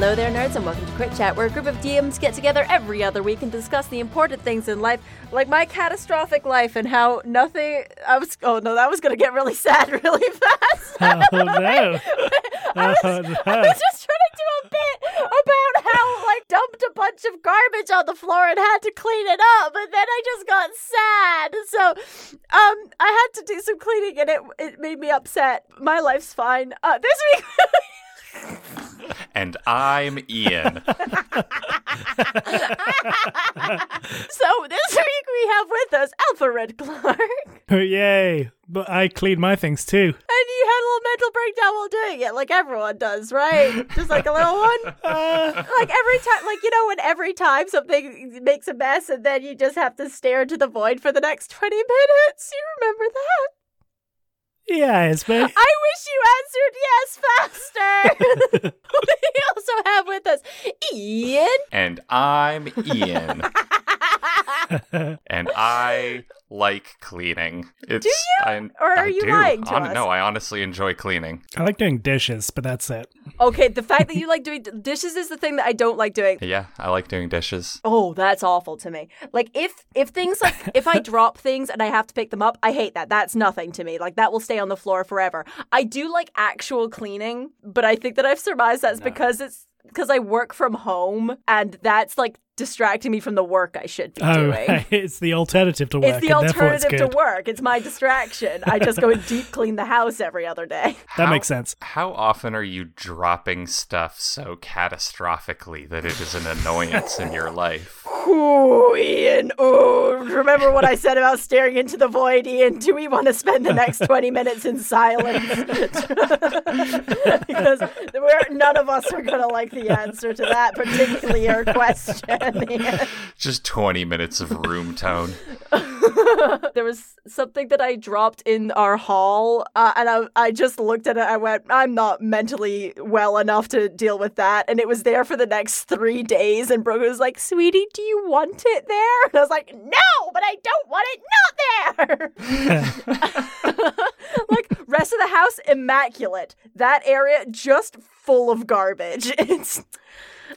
Hello there, nerds, and welcome to Crit Chat, where a group of DMs get together every other week and discuss the important things in life, like my catastrophic life and how nothing. I was. Oh no, that was going to get really sad really fast. Oh no! I was, Oh, no. I was just trying to do a bit about how like dumped a bunch of garbage on the floor and had to clean it up, but then I just got sad. So, um, I had to do some cleaning and it it made me upset. My life's fine. Uh, this week. And I'm Ian. so this week we have with us Alfred Clark, Oh, yay! But I clean my things too. And you had a little mental breakdown while doing it, like everyone does, right? Just like a little one. Uh, like every time like you know when every time something makes a mess and then you just have to stare into the void for the next 20 minutes you remember that yeah, it's me. i wish you answered yes faster we also have with us ian And I'm Ian. and I like cleaning. It's, you? I, Or are I you do. lying to Hon- us? No, I honestly enjoy cleaning. I like doing dishes, but that's it. okay the fact that you like doing dishes is the thing that i don't like doing Yeah, I like doing dishes. Oh, that's awful to me. Like if if things like if I drop things and I have to pick them up, I hate that. That's nothing to me. Like that will stay on the floor forever. I do like actual cleaning, but I think that I've surmised that's because it's because I work from home and that's like distracting me from the work I should be Oh, doing. right. it's the alternative to work, It's the and therefore it's alternative to work. It's my distraction. I just go and deep clean the house every other day. That How- makes sense. How often are you dropping stuff so catastrophically that it is an annoyance in your life? Ooh, Ian. Ooh, remember what I said about staring into the void, Ian? Do we want to spend the next 20 minutes in silence? because we're, none of us are going to like the answer to that particular question. Ian. Just 20 minutes of room tone. there was something that I dropped in our hall, uh, and I, I just looked at it. I went, I'm not mentally well enough to deal with that. And it was there for the next three days. And Brooke was like, Sweetie, do you want it there? And I was like, No, but I don't want it not there. like, rest of the house, immaculate. That area, just full of garbage. It's.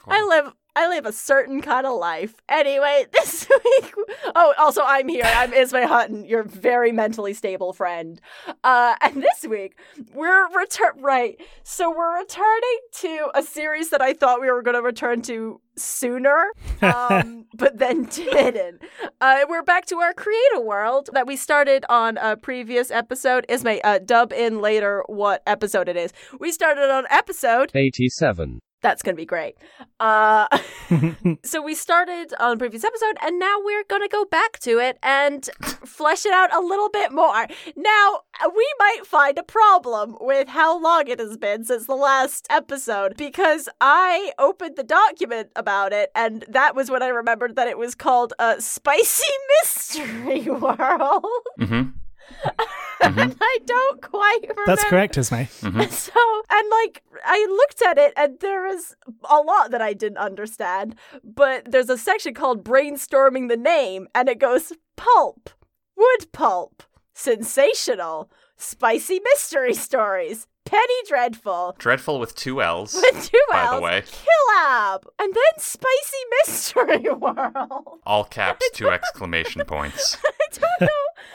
I live I live a certain kind of life. Anyway, this week Oh, also I'm here. I'm Ismay Hutton, your very mentally stable friend. Uh and this week we're return right. So we're returning to a series that I thought we were going to return to sooner, um, but then didn't. Uh, we're back to our creator world that we started on a previous episode. Ismay, uh, dub in later what episode it is. We started on episode 87. That's going to be great. Uh, so we started on the previous episode, and now we're going to go back to it and flesh it out a little bit more. Now, we might find a problem with how long it has been since the last episode because I opened the document about it, and that was when I remembered that it was called a Spicy Mystery World. hmm and mm-hmm. I don't quite remember. That's correct, Ismay. Mm-hmm. So, and like, I looked at it and there is a lot that I didn't understand, but there's a section called brainstorming the name and it goes pulp, wood pulp, sensational, spicy mystery stories, penny dreadful, Dreadful with two L's. with two By the way. Killab, and then spicy mystery world. All caps, two exclamation points. I don't know.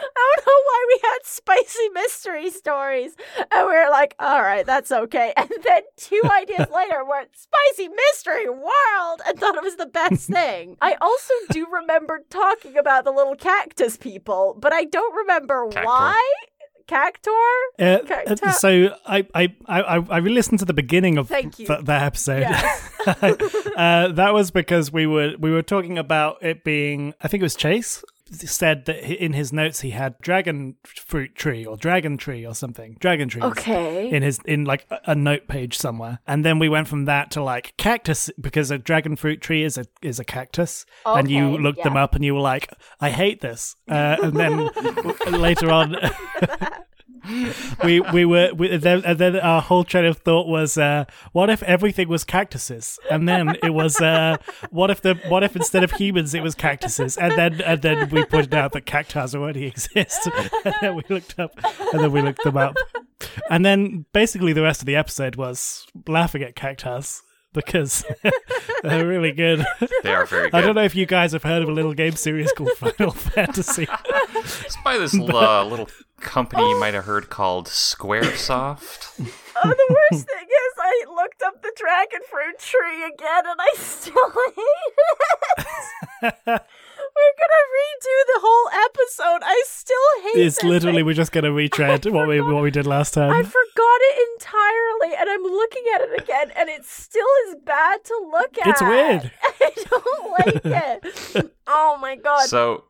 I don't know why we had spicy mystery stories. And we were like, all right, that's okay. And then two ideas later were spicy mystery world and thought it was the best thing. I also do remember talking about the little cactus people, but I don't remember Cactor. why. Cactor? Uh, uh, so I I I I re-listened to the beginning of Thank you. th- that episode. Yes. uh, that was because we were we were talking about it being. I think it was Chase said that in his notes he had dragon fruit tree or dragon tree or something. Dragon tree. Okay. In his in like a- note page somewhere, and then we went from that to like cactus because a dragon fruit tree is a is a cactus, and you Okay, looked them up and you were like, I hate this, uh, and then later on. we we were we, then, and then our whole train of thought was uh, what if everything was cactuses? And then it was uh, what if the what if instead of humans it was cactuses? And then and then we pointed out that cacti already exist. And then we looked up and then we looked them up. And then basically the rest of the episode was laughing at cactus because they're really good. They are very good. I don't know if you guys have heard of a little game series called Final Fantasy. It's by this uh, little company you might have heard called Squaresoft. Oh, the worst thing is, I looked up the dragon fruit tree again, and I still hate it. We're gonna redo the whole episode. I still hate It's this. literally I, we're just gonna retread what we what we did last time. I forgot it entirely, and I'm looking at it again, and it still is bad to look at. It's weird. I don't like it. oh my god. So,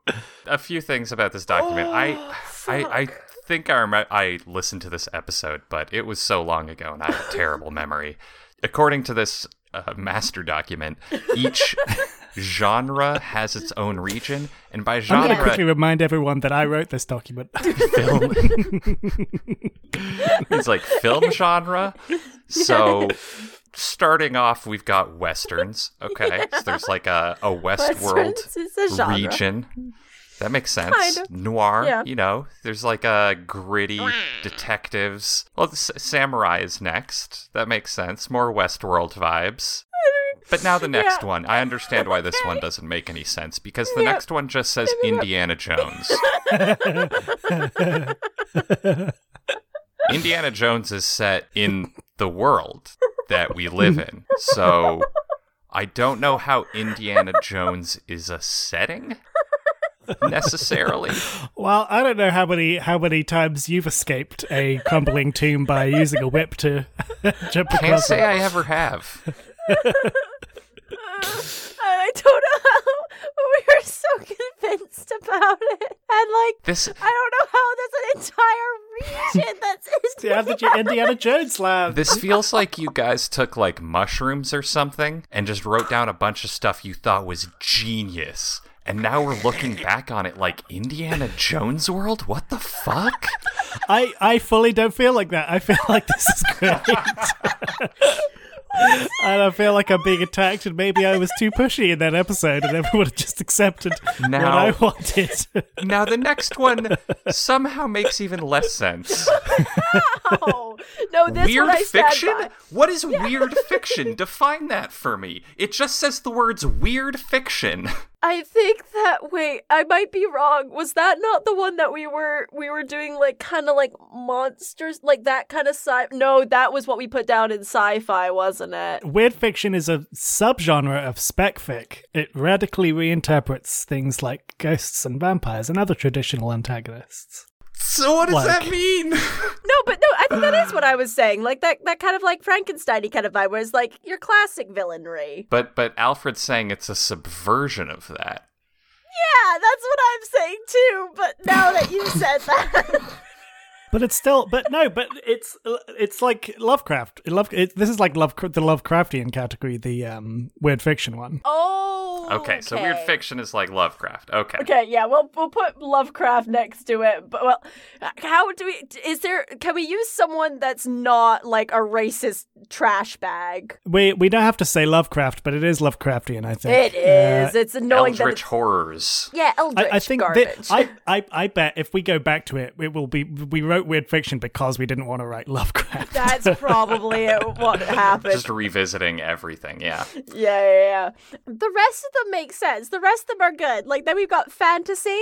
a few things about this document. I, oh, I, I think I remember I listened to this episode, but it was so long ago, and I have a terrible memory. According to this uh, master document, each genre has its own region, and by genre, I'm gonna quickly remind everyone that I wrote this document. film. it's like film genre. So starting off, we've got westerns. Okay, so there's like a a Westworld Westerns is a genre. region. That makes sense. Kind of. Noir, Yeah. you know. There's like a gritty detectives. Well, the s- samurai is next. That makes sense. More Westworld vibes. But now the next Yeah. one. I understand why this one doesn't make any sense because the Yeah. next one just says Indiana Jones. Indiana Jones is set in the world that we live in. So I don't know how Indiana Jones is a setting necessarily. Well, I don't know how many how many times you've escaped a crumbling tomb by using a whip to jump Can't say. I ever have. I don't know how we were so convinced about it, and like This I don't know how there's an entire region that's Yeah, the J- Indiana Jones lab. this feels like you guys took like mushrooms or something and just wrote down a bunch of stuff you thought was genius. And now we're looking back on it like Indiana Jones world? What the fuck? I I fully don't feel like that. I feel like this is great. and I feel like I'm being attacked, and maybe I was too pushy in that episode, and everyone just accepted what Now- I wanted. Now the next one somehow makes even less sense. Oh no, this weird one I stand fiction? by. What is weird fiction? Define that for me. It just says the words weird fiction. I think that wait, I might be wrong. Was that not the one that we were we were doing like kind of like monsters, like that kind of sci? No, that was what we put down in sci-fi, wasn't it? Weird fiction is a subgenre of spec fic. It radically reinterprets things like ghosts and vampires and other traditional antagonists. So what does Like- that mean? No, but no, I think that is what I was saying. Like that that kind of like Frankenstein kind of vibe, where it's like your classic villainry. But but Alfred's saying it's a subversion of that. Yeah, that's what I'm saying too. But now that you said that, But it's still, but no, but it's it's like Lovecraft. It Love, it, this is like Love, the Lovecraftian category, the um, weird fiction one. oh, Okay, so weird fiction is like Lovecraft. Okay. Okay, yeah, we'll we'll put Lovecraft next to it. But well, how do we? Is there? Can we use someone that's not like a racist trash bag? We we don't have to say Lovecraft, but it is Lovecraftian. I think It is. Uh, it's annoying that Eldritch it's, horrors. yeah, Eldritch I, I think garbage. that I, I I bet if we go back to it, it will be we wrote weird fiction because we didn't want to write Lovecraft. That's probably what happened. Just revisiting everything, yeah. Yeah, yeah, yeah. The rest of them make sense. The rest of them are good. Like then we've got fantasy,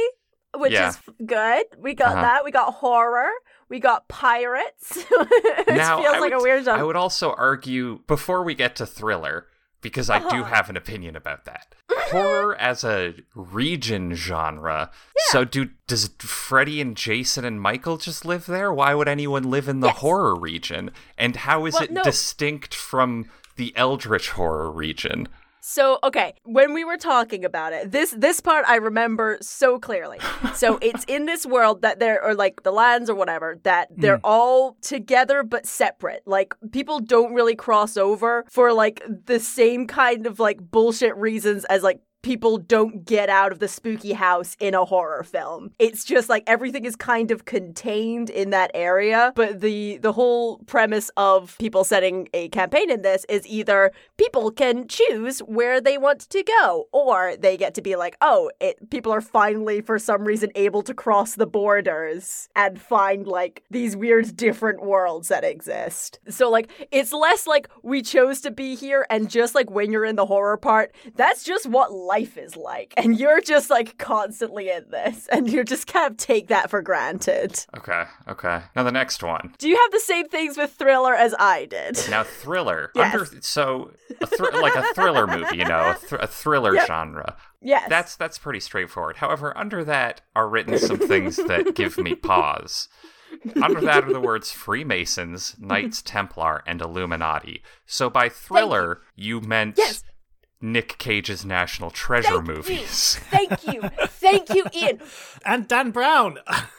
which Yeah. is good. We got Uh-huh. that. We got horror. We got pirates. which now feels I like would, a weird genre. I would also argue before we get to thriller, because I do Uh-huh. have an opinion about that. Horror as a region genre. So do does Freddy and Jason and Michael just live there? Why would anyone live in the Yes. horror region? And how is Well, it no. distinct from the Eldritch horror region? So okay, when we were talking about it, this this part I remember so clearly. So it's in this world that there or like the lands or whatever that mm. they're all together but separate. Like people don't really cross over for like the same kind of like bullshit reasons as like people don't get out of the spooky house in a horror film. It's just like everything is kind of contained in that area, but the the whole premise of people setting a campaign in this is either people can choose where they want to go or they get to be like, "Oh, it people are finally for some reason able to cross the borders and find like these weird different worlds that exist." So like it's less like we chose to be here and just like when you're in the horror part, that's just what life is like. And you're just like constantly in this and you just kind of take that for granted. Okay, okay. Now the next one. Do you have the same things with thriller as I did? Now thriller. Yes. Under so a thr- like a thriller movie, you know, a, thr a thriller Yep. genre. Yes. That's that's pretty straightforward. However, under that are written some things that give me pause. Under that are the words Freemasons, Knights Templar, and Illuminati. So by thriller, you meant Yes. Nick Cage's National Treasure Thank movies. You. Thank you. Thank you, Ian. And Dan Brown.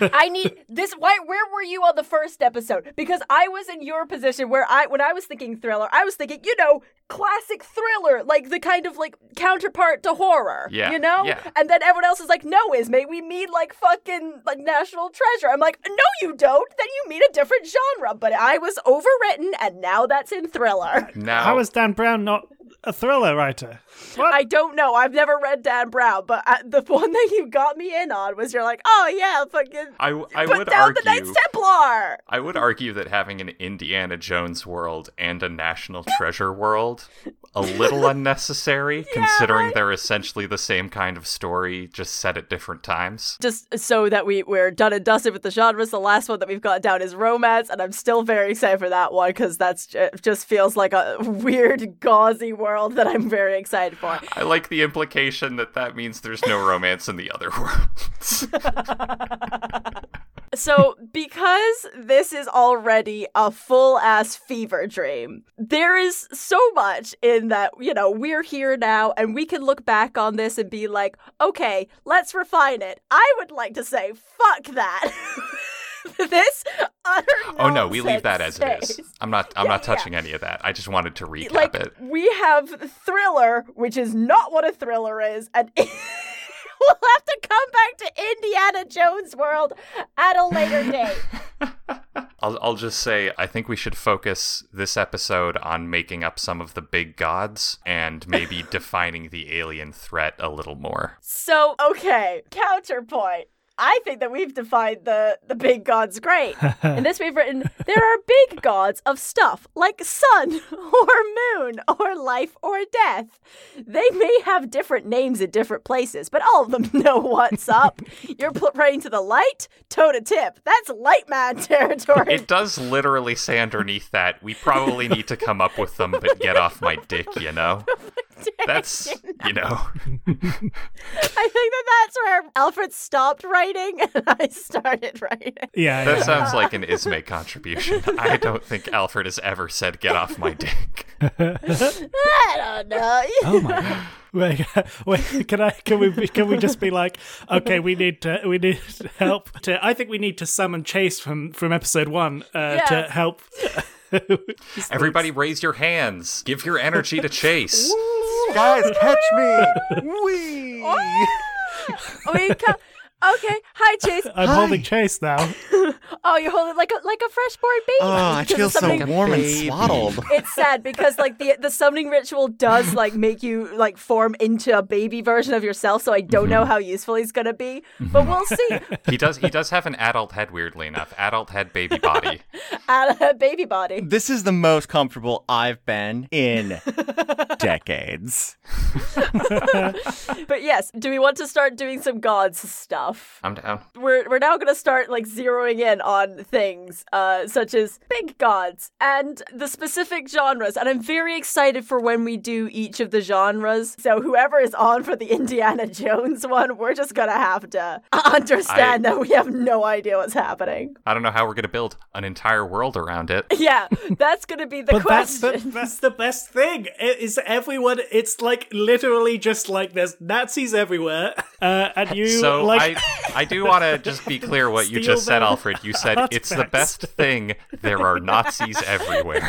I need this. Why? Where were you on the first episode? Because I was in your position where I, when I was thinking thriller, I was thinking, you know, classic thriller, like the kind of like counterpart to horror. Yeah, You know. yeah. And then everyone else is like, no, Ismay, we mean like fucking like national treasure. I'm like, no, you don't. Then you mean a different genre. But I was overwritten, and now that's in thriller. Now, How is Dan Brown not a thriller writer? What? I don't know. I've never read Dan Brown, but I, the one that you got me in on was you're like, oh yeah, fucking I, I put would down argue the Knights Templar. I would argue that having an Indiana Jones world and a National Treasure world a little unnecessary considering right. they're essentially the same kind of story just set at different times. Just so that we we're done and dusted with the genres. The last one that we've got down is romance, and I'm still very excited for that one because that's ju- just feels like a weird gauzy world that I'm very excited for. I like the implication that that means there's no romance in the other worlds. So, because this is already a full ass fever dream, there is so much in that, you know, we're here now and we can look back on this and be like, okay, let's refine it. I would like to say, fuck that. this oh no, we leave that as it nonsense is. I'm not I'm Yeah, not yeah. touching any of that. I just wanted to recap like it. we have thriller which is not what a thriller is and we'll have to come back to indiana jones world at a later date I'll, I'll just say, I think we should focus this episode on making up some of the big gods and maybe defining the alien threat a little more. so okay counterpoint I think that we've defined the, the big gods great. In this we've written, there are big gods of stuff like sun or moon or life or death. They may have different names in different places, but all of them know what's up. You're praying to the light, toe to tip. That's light man territory. It does literally say underneath that, we probably need to come up with them, but get off my dick, you know? That's, you know. I think that that's where Alfred stopped writing and I started writing. Yeah, That yeah. sounds like an Ismay contribution. I don't think Alfred has ever said, get off my dick. I don't know. Oh my god. Wait, wait, can I? Can we? Can we just be like, okay, we need to, we need help. To, I think we need to summon Chase from from episode one uh, Yeah. to help. Everybody raise your hands. Give your energy to Chase. Guys, catch me! Wee! Oh! Oh, we ca- okay, hi Chase. I'm Hi. holding Chase now. Oh, you're holding like a like a fresh born baby. Oh, I Because feel so warm and swaddled. It's sad because like the the summoning ritual does like make you like form into a baby version of yourself. So I don't know mm-hmm. how useful he's gonna be, but we'll see. He does he does have an adult head, weirdly enough. Adult head, baby body. Out of baby body. This is the most comfortable I've been in decades. But yes, do we want to start doing some gods stuff? I'm down. We're we're now gonna start like zeroing in on things uh, such as big gods and the specific genres. And I'm very excited for when we do each of the genres. So whoever is on for the Indiana Jones one, we're just gonna have to understand that we have no idea what's happening. I don't know how we're gonna build an entire world around it. Yeah, that's gonna be the But that's question. the that's the best thing. It is everyone. It's like literally just like there's Nazis everywhere, uh, and you So like. I I do want to just be clear what you just said. Alfred. You said said it's the best thing. There are Nazis everywhere.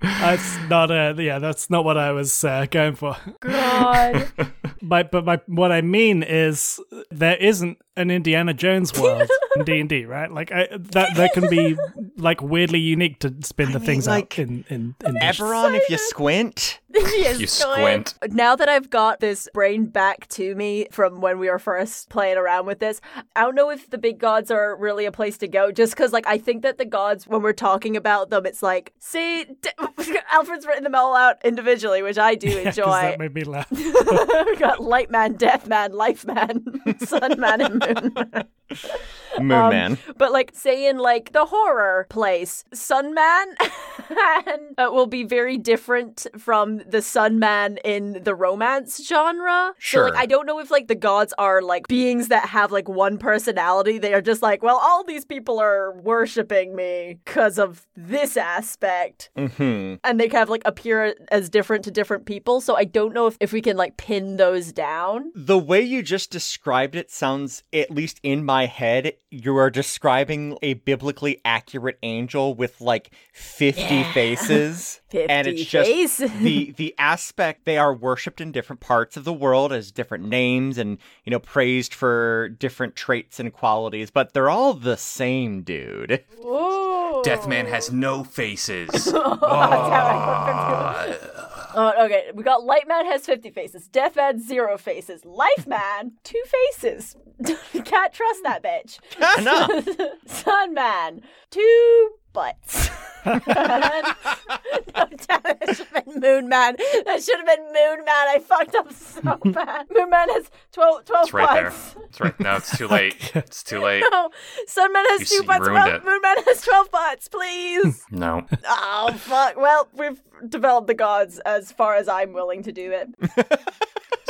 That's not a yeah. That's not what I was uh, going for. God. My, but my what I mean is there isn't an Indiana Jones world in D and D, right? Like I, that that can be like weirdly unique to spin the things like, out in in, in dish. Eberron, if you squint. Yes, You go squint. ahead. Now that I've got this brain back to me from when we were first playing around with this, I don't know if the big gods are really a place to go. Just because, like, I think that the gods, when we're talking about them, it's like, see, D- Alfred's written them all out individually, which I do 'Cause enjoy. that made me laugh. we got Light Man, Death Man, Life Man, Sun Man, and Moon Man. Moon Um, Man. But like saying like the horror place, Sun Man and, uh, will be very different from the Sun Man in the romance genre. So Sure. like I don't know if like the gods are like beings that have like one personality. They are just like, well, all these people are worshiping me because of this aspect. hmm And they kind of like appear as different to different people. So I don't know if, if we can like pin those down. The way you just described it sounds, at least in my head, you are describing a biblically accurate angel with like 50 Yeah. faces. 50 and it's just faces. the the aspect they are worshipped in different parts of the world as different names and you know praised for different traits and qualities, but they're all the same dude. Ooh. Deathman has no faces. Oh, Uh, okay, we got Light Man has 50 faces, Death Man, zero faces, Life Man, two faces. Can't trust that bitch. no. Sun Man, two butts. no, damn it, that should have been Moon Man. That should have been Moon Man. I fucked up so bad. Moon Man has 12, 12 It's right there. butts. It's right. No, it's too late. It's too late. No, Sun Man has You two butts. Well. Moon Man has 12 butts, please. No. Oh fuck! Well, we've developed the gods as far as I'm willing to do it.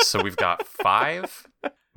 So we've got five.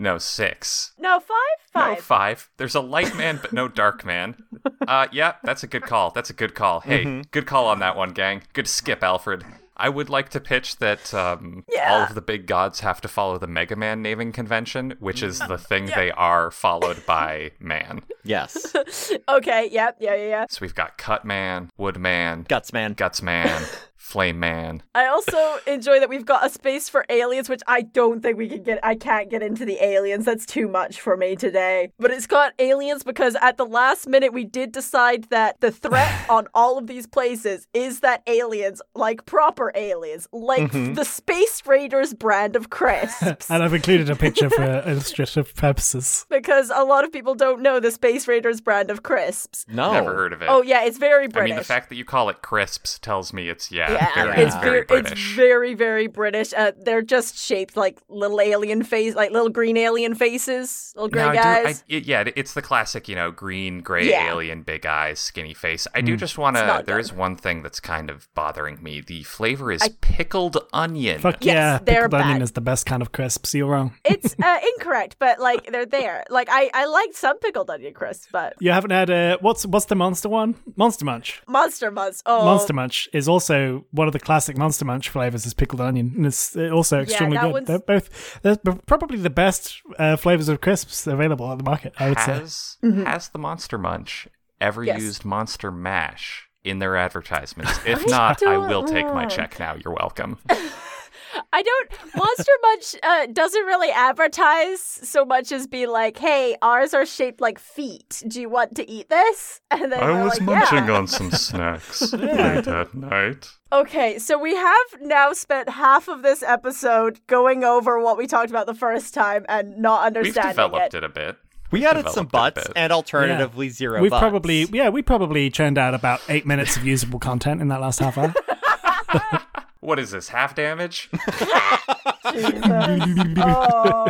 No, six. No, five, No, five. five. There's a light man, but no dark man. Uh, yeah, that's a good call. That's a good call. Hey, Mm-hmm. good call on that one, gang. Good skip, Alfred. I would like to pitch that um, Yeah. all of the big gods have to follow the Mega Man naming convention, which is the thing they are, followed by man. Yes. Okay. Yep. Yeah. Yeah. Yeah. So we've got Cut Man, Wood Man, Guts man. Guts Man, Flame Man. I also enjoy that we've got a space for aliens, which I don't think we can get. I can't get into the aliens. That's too much for me today. But it's got aliens because at the last minute we did decide that the threat on all of these places is that aliens, like proper aliens, like mm-hmm. the Space Raiders brand of crisps. And I've included a picture for illustrative purposes. because a lot of people don't know the Space Raiders brand of crisps. No. Never heard of it. Oh yeah, it's very British. I mean, the fact that you call it crisps tells me it's yeah, yeah, very, it's very very, British. it's very, very British. Uh, they're just shaped like little alien face, like little green alien faces, little gray No, I do- guys. I, yeah, it's the classic, you know, green, gray Yeah. alien, big eyes, skinny face. I do just want to. not There good. is one thing that's kind of bothering me. The flavor is I- pickled onion. Fuck Yes, yeah, they're pickled onion is the best kind of crisps. You're wrong. It's uh, incorrect, but like they're there. Like I, I like some pickled onion crisps, but You haven't had a what's what's the monster one? Monster Munch. Monster Munch. Oh, Monster Munch is also one of the classic Monster Munch flavors is pickled onion, and it's also extremely that good. one's- They're both they're probably the best uh, flavors of crisps available on the market. I would say. has has the Monster Munch ever Mm-hmm. Yes. used Monster Mash in their advertisements? If not, I will take my check now. You're welcome. I don't. Monster Munch uh, doesn't really advertise so much as be like, "Hey, ours are shaped like feet. Do you want to eat this?" And then we're like, yeah. on some snacks late at night. Okay, so we have now spent half of this episode going over what we talked about the first time and not understanding We've developed it. it a bit. We added some developed butts and alternatively zero We've butts. probably yeah we probably churned out about eight minutes of usable content in that last half hour. What is this? Half damage? Oh.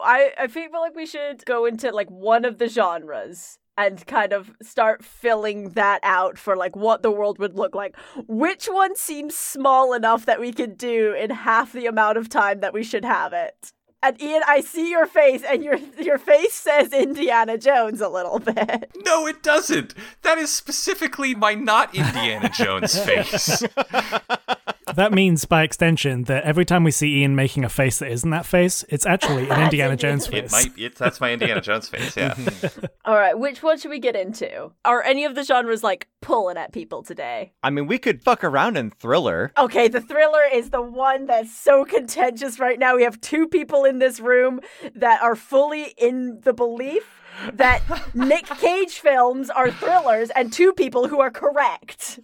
I I feel like we should go into like one of the genres and kind of start filling that out for like what the world would look like. Which one seems small enough that we could do in half the amount of time that we should have it? And Ian, I see your face, and your your face says Indiana Jones a little bit. No, it doesn't. That is specifically my not Indiana Jones face. That means by extension that every time we see Ian making a face that isn't that face, it's actually an Indiana Jones face. It might. It, that's my Indiana Jones face. Yeah. All right, which one should we get into? Are any of the genres like pulling at people today? I mean, we could fuck around in thriller. Okay, the thriller is the one that's so contentious right now. We have two people in this room that are fully in the belief that Nick Cage films are thrillers and two people who are correct.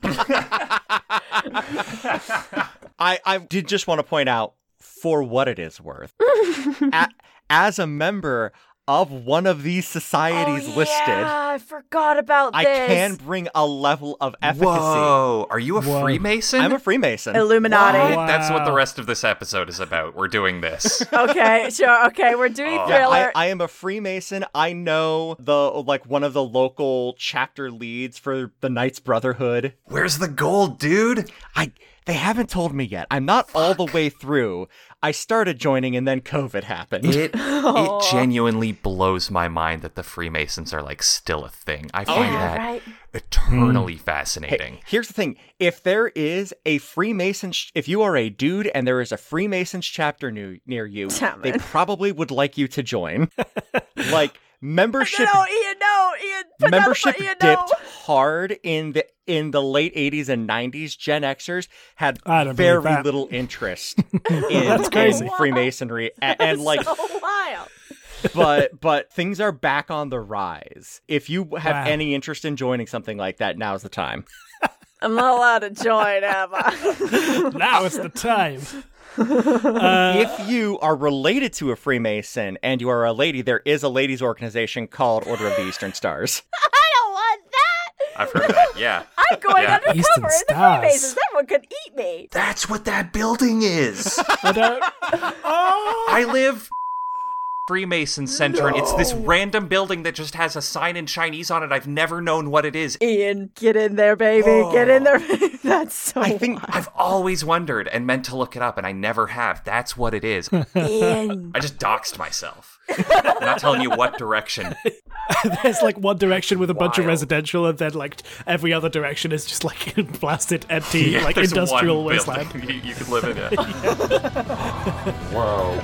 I, I did just want to point out, for what it is worth, a- as a member of one of these oh, societies oh, listed, I forgot about I this. can bring a level of efficacy. Whoa. Are you a Whoa. Freemason? I'm a Freemason. Illuminati. Wow. That's what the rest of this episode is about. We're doing this. Okay, sure. Okay, we're doing Oh. Yeah. I, I am a Freemason. I know the like one of the local chapter leads for the Knights Brotherhood. Where's the gold, dude? I they haven't told me yet. I'm not all the way through. I started joining and then COVID happened. It it genuinely blows my mind that the Freemasons are like still a thing. I find yeah, that right. eternally hmm. Hey, fascinating. here's the thing: if there is a Freemasons, if you are a dude and there is a Freemasons chapter new, near you, Damn they it. probably would like you to join. like membership, No, Ian, no, Ian. Put down the membership foot, Ian, dipped hard in the in the late 80s and 90s. Gen Xers had I don't very little interest in, That's crazy. in Freemasonry, and, and like so wild. but but things are back on the rise. If you have Wow. any interest in joining something like that, now's the time. I'm not allowed to join, am I? now is the time. Uh, if you are related to a Freemason and you are a lady, there is a ladies' organization called Order of the Eastern Stars. I don't want that. I've heard of that. Yeah. I'm going Yeah. undercover Eastern in the Stars. Freemasons. Everyone could eat me. That's what that building is. I don't. Oh, I live Freemason Center, and it's this random building that just has a sign in Chinese on it. I've never known what it is. Ian, get in there, baby. Get in there. That's so I think I've always wondered and meant to look it up, and I never have. That's what it is. Ian. I just doxed myself. I'm not telling you what direction. there's like one direction with a bunch of residential, and then like every other direction is just like blasted, empty, Yeah, like industrial wasteland. you, you could live in it. Whoa.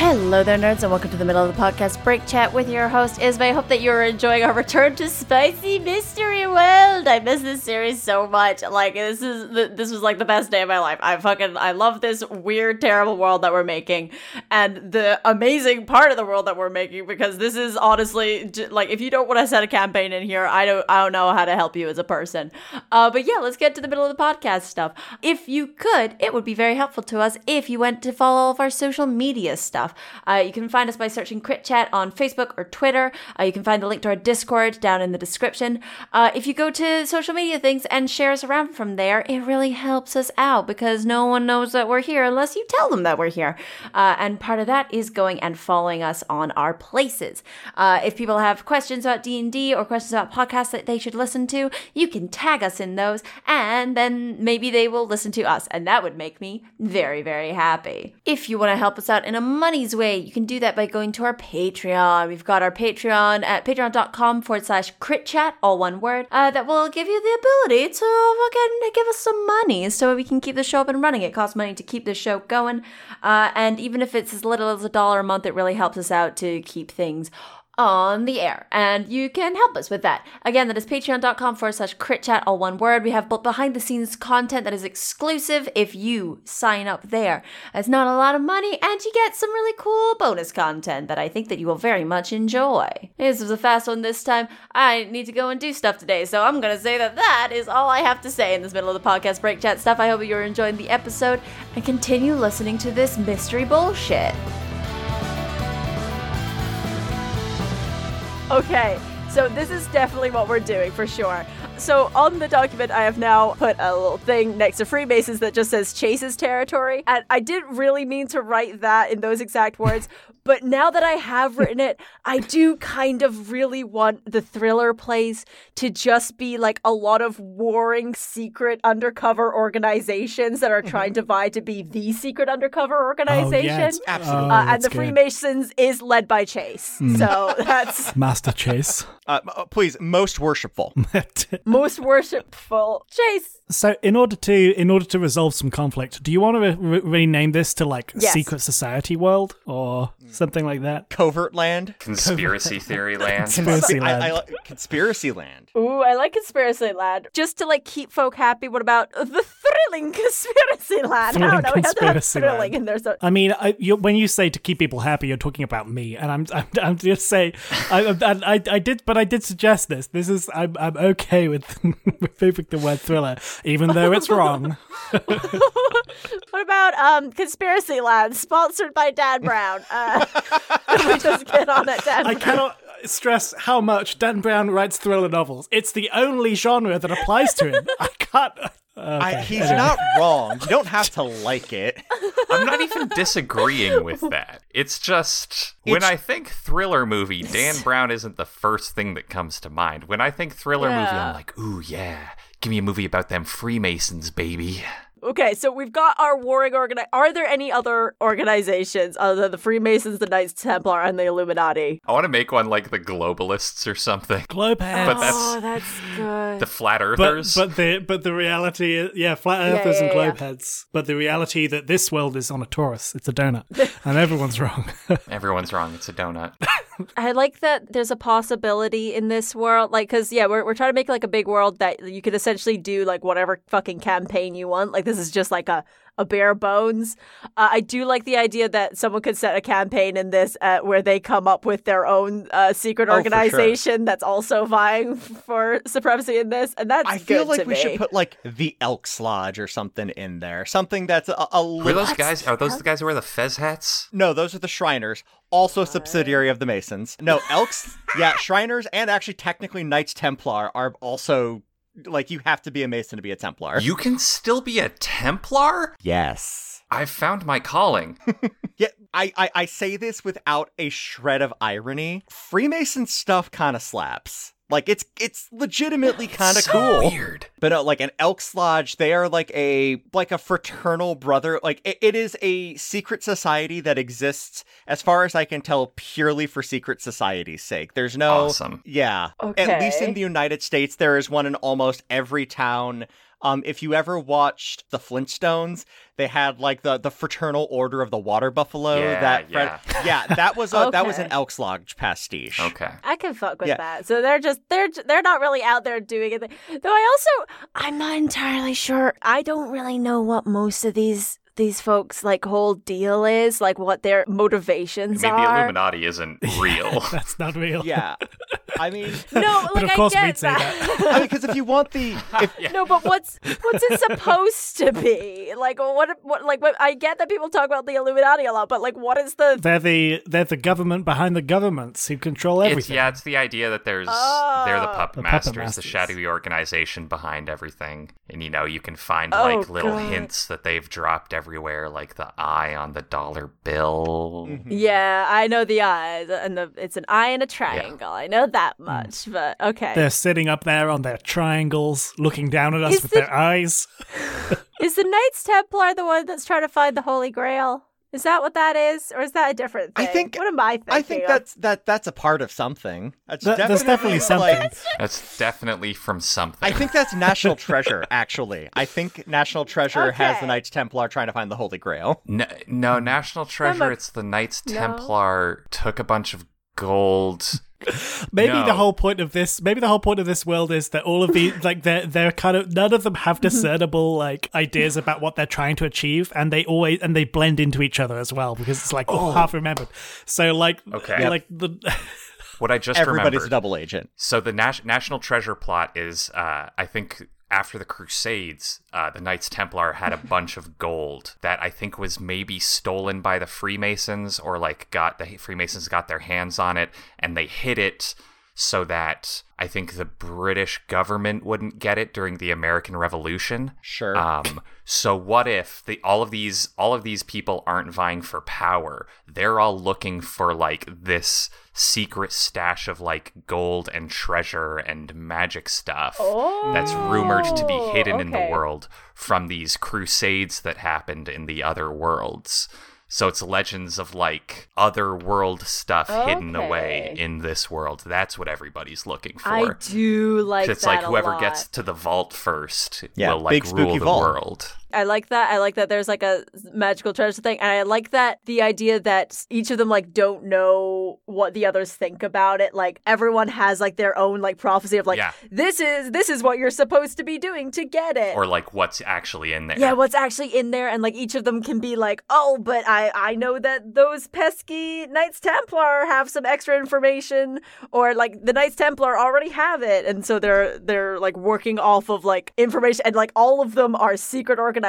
Hello there, nerds, and welcome to the middle of the podcast break chat with your host, Ismay. I hope that you're enjoying our return to Spicy Mystery World. I miss this series so much. Like this is this was like the best day of my life. I fucking I love this weird, terrible world that we're making, and the amazing part of the world that we're making because this is honestly like if you don't want to set a campaign in here, I don't I don't know how to help you as a person. Uh, but yeah, let's get to the middle of the podcast stuff. If you could, it would be very helpful to us if you went to follow all of our social media stuff. Uh, you can find us by searching Crit Chat on Facebook or Twitter. Uh, you can find the link to our Discord down in the description. Uh, if you go to social media things and share us around from there, it really helps us out because no one knows that we're here unless you tell them that we're here. Uh, and part of that is going and following us on our places. Uh, if people have questions about D&D or questions about podcasts that they should listen to, you can tag us in those and then maybe they will listen to us. And that would make me very, very happy. If you want to help us out in a way, you can do that by going to our Patreon. We've got our Patreon at patreon.com forward slash crit chat, all one word, uh, that will give you the ability to fucking give us some money so we can keep the show up and running. It costs money to keep the show going. Uh, and even if it's as little as a dollar a month, it really helps us out to keep things on the air. And you can help us with that. Again, that is patreon.com forward slash crit chat, all one word. We have behind the scenes content that is exclusive if you sign up there. It's not a lot of money, and you get some really cool bonus content that I think that you will very much enjoy. This was a fast one this time. I need to go and do stuff today, so I'm gonna say that that is all I have to say in this middle of the podcast break chat stuff. I hope you're enjoying the episode and continue listening to this mystery bullshit. Okay, so this is definitely what we're doing for sure. So on the document, I have now put a little thing next to Freemasons that just says Chase's territory. And I didn't really mean to write that in those exact words, but now that I have written it, I do kind of really want the thriller plays to just be like a lot of warring secret undercover organizations that are trying to vie to be the secret undercover organization. Oh, organization. yeah, it's- Absolutely. oh, uh, and that's the good. Freemasons is led by Chase. So that's Master Chase. Uh, uh, please, most worshipful. Most worshipful. Chase. So, in order to in order to resolve some conflict, do you want to re- re- rename this to like Yes. Secret Society World or something like that? Covert land. Conspiracy theory land. Conspiracy I, I, land. conspiracy land. Ooh, I like conspiracy land. Just to like keep folk happy. What about the thrilling conspiracy land? I Thrilling don't know. We have to have conspiracy thrilling land. in there. So I mean, I, you, when you say to keep people happy, you're talking about me, and I'm I'm, I'm just saying, I, I I I did, but I did suggest this. This is I'm I'm okay with with moving the word thriller, even though it's wrong. what about um conspiracy land sponsored by Dan Brown? Uh, we just get on it, Dan. I Brown. cannot stress how much Dan Brown writes thriller novels. It's the only genre that applies to him. I can't. I, Okay. he's not wrong. You don't have to like it. I'm not even disagreeing with that. It's just when I think thriller movie, Dan Brown isn't the first thing that comes to mind. When I think thriller movie, I'm like, ooh yeah, give me a movie about them Freemasons, baby. Okay, so we've got our warring organi Are there any other organizations other than the Freemasons, the Knights Templar, and the Illuminati? I want to make one like the globalists or something. Globe. But that's- oh, that's good. The flat But, earthers. but the but the reality is yeah flat Yeah, earthers yeah, and yeah. globe heads but the reality that this world is on a torus it's a donut and everyone's wrong Everyone's wrong. It's a donut. I like that there's a possibility in this world, like, because yeah, we're we're trying to make like a big world that you could essentially do like whatever fucking campaign you want. Like this is just like a a bare bones. Uh, I do like the idea that someone could set a campaign in this uh, where they come up with their own uh, secret Oh, for sure. organization that's also vying for supremacy in this, and that's I feel like to we me. should put like the Elks Lodge or something in there. Something that's a, a Were little. those guys? Are those the guys who wear the fez hats? No, those are the Shriners, also a subsidiary of the Masons. No, Elks, yeah, Shriners and actually technically Knights Templar are also like you have to be a Mason to be a Templar. You can still be a Templar. yes. I've found my calling. Yeah, I, I I say this without a shred of irony. Freemason stuff kind of slaps. Like it's it's legitimately kind of so cool. Weird. But no, like an Elks Lodge, they are like a like a fraternal brother. Like it, it is a secret society that exists, as far as I can tell, purely for secret society's sake. There's no Awesome. Yeah. At least in the United States, there is one in almost every town. Um, if you ever watched the Flintstones, they had like the the fraternal order of the water buffalo. Yeah, that yeah. yeah, that was a, that was an Elks Lodge pastiche. Okay. I can fuck with Yeah. that. So they're just they're they're not really out there doing it. Though I also I'm not entirely sure. I don't really know what most of these these folks like whole deal is, like what their I motivations mean, the are. Illuminati isn't real. that's not real Yeah, I mean, no, But like of course I get we'd say that. I mean, because if you want the if no, but what's what's it supposed to be? Like what what like what I get that people talk about the Illuminati a lot, but like what is the they're the they're the government behind the governments who control It's, everything yeah, it's the idea that there's they're the Oh. puppet The puppet masters, the shadowy organization behind everything, and you know you can find Oh, like little God. hints that they've dropped everywhere, like the eye on the dollar bill. Mm-hmm. Yeah, I know the eyes and the it's an eye and a triangle. I know that much, but okay. they're sitting up there on their triangles looking down at us Is with it- their eyes Is the Knights Templar the one that's trying to find the Holy Grail? Is that what that is, or is that a different I thing? think- What am I thinking? I think of? that's that that's a part of something. That's Th- there's definitely something like- That's definitely from something. I think that's National Treasure. Actually, I think National Treasure has the Knights Templar trying to find the Holy Grail. no, no National Treasure. a- It's the Knights No. Templar took a bunch of gold. Maybe the whole point of this, maybe the whole point of this world is that all of the like they're they're kind of none of them have discernible like ideas about what they're trying to achieve, and they always and they blend into each other as well because it's like oh, half remembered. So like Okay. like the What I just Everybody's remembered. a double agent. So the Nas- National Treasure plot is, uh, I think, after the Crusades, uh, the Knights Templar had a bunch of gold that I think was maybe stolen by the Freemasons, or like got the Freemasons got their hands on it and they hid it so that I think the British government wouldn't get it during the American Revolution. Sure. Um, so what if the all of these all of these people aren't vying for power? They're all looking for like this secret stash of like gold and treasure and magic stuff that's rumored to be hidden in the world from these crusades that happened in the other worlds. So it's legends of like other world stuff hidden away in this world. That's what everybody's looking for. I do like it's that like a whoever lot. gets to the vault first Yeah, will like big spooky rule the vault. world. I like that. I like that there's like a magical treasure thing. And I like that the idea that each of them like don't know what the others think about it. Like everyone has like their own like prophecy of like Yeah. this is this is what you're supposed to be doing to get it. Or like what's actually in there. yeah, what's actually in there, and like each of them can be like, oh, but I I know that those pesky Knights Templar have some extra information, or like the Knights Templar already have it, and so they're they're like working off of like information, and like all of them are secret organizations,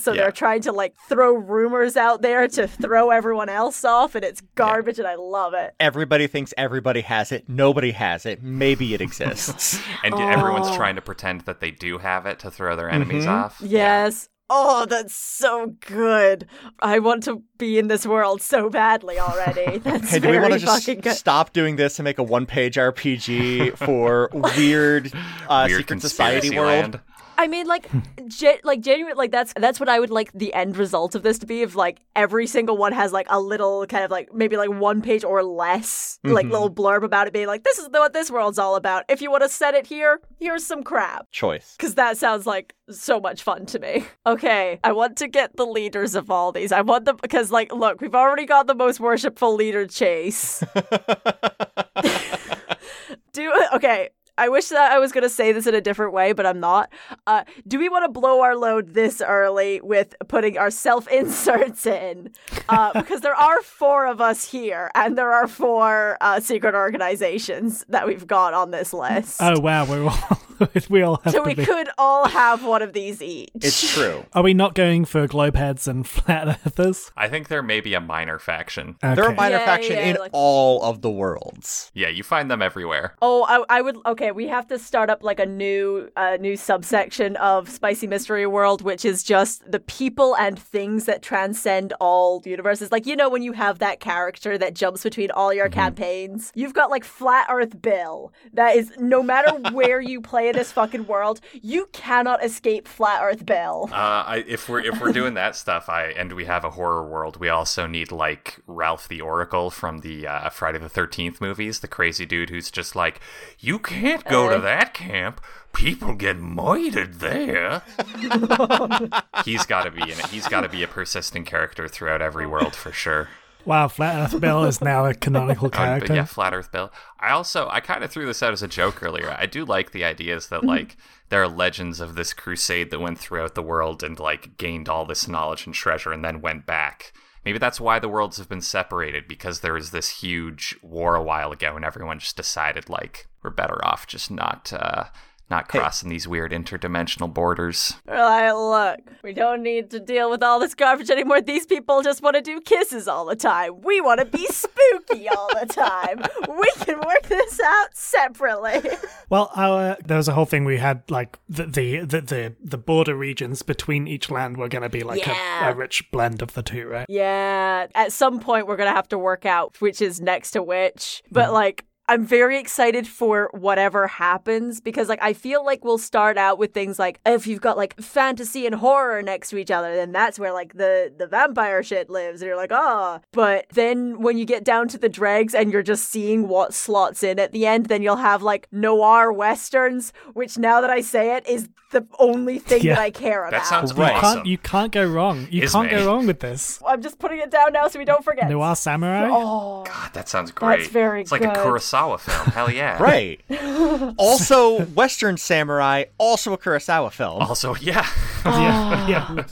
so Yeah. they're trying to like throw rumors out there to throw everyone else off, and it's garbage, and I love it. Everybody thinks everybody has it. Nobody has it. Maybe it exists. And everyone's Oh. trying to pretend that they do have it to throw their enemies Mhm. off. Yes. Oh, that's so good. I want to be in this world so badly already. That's hey, do we want to just good. stop doing this and make a one-page RPG for weird, uh, Weird secret society world? land. I mean, like, ge- like genuine, like that's that's what I would like the end result of this to be. If like every single one has like a little kind of like maybe like one page or less, like Mhm. little blurb about it, being like, "This is what this world's all about." If you want to set it here, here's some crap. Choice. Because that sounds like so much fun to me. Okay, I want to get the leaders of all these. I want them because, like, look, we've already got the most worshipful leader, Chase. Do okay. I wish that I was going to say this in a different way, but I'm not. Uh, do we want to blow our load this early with putting our self inserts in? Uh, because there are four of us here, and there are four uh, secret organizations that we've got on this list. Oh wow, we all we all have So to we be. could all have one of these each. It's true. Are we not going for globeheads and flat earthers? I think there may be a minor faction. Okay. They're a minor Yeah, faction yeah, in like- all of the worlds. Yeah, you find them everywhere. Oh, I, I would. Okay, we have to start up like a new, uh, new subsection of Spicy Mystery World, which is just the people and things that transcend all universes. Like you know, when you have that character that jumps between all your campaigns, you've got like Flat Earth Bill. That is, no matter where you play in this fucking world, you cannot escape Flat Earth Bill. Uh, I, if we're if we're doing that stuff, I and we have a horror world, we also need like Ralph the Oracle from the uh, Friday the Thirteenth movies, the crazy dude who's just like, you can't go to that camp. People get murdered there. He's got to be in it. He's got to be a persistent character throughout every world for sure. Wow, Flat Earth Bill is now a canonical Um, character. but yeah, Flat Earth Bill. I also I kind of threw this out as a joke earlier. I do like the ideas that like there are legends of this crusade that went throughout the world and like gained all this knowledge and treasure and then went back. Maybe that's why the worlds have been separated because there was this huge war a while ago and everyone just decided like we're better off just not uh not crossing these weird interdimensional borders. We're like, look, we don't need to deal with all this garbage anymore. These people just want to do kisses all the time. We want to be spooky all the time. We can work this out separately. Well, our there was a whole thing we had like the the the the, the border regions between each land were going to be like Yeah. a, a rich blend of the two, right? Yeah, at some point we're going to have to work out which is next to which. But mm. like I'm very excited for whatever happens because like I feel like we'll start out with things like if you've got like fantasy and horror next to each other then that's where like the the vampire shit lives and you're like ah. But then when you get down to the dregs and you're just seeing what slots in at the end then you'll have like noir westerns which now that I say it is the only thing Yeah. that I care about. That sounds Right. You awesome. can't you can't go wrong. You Isn't can't go wrong with this. I'm just putting it down now so we don't forget. Noir samurai. Oh, God, that sounds great. That's very It's like a. Kurosawa film. Hell yeah. Right. also, Western Samurai, also a Kurosawa film. Also, yeah. yeah, yeah.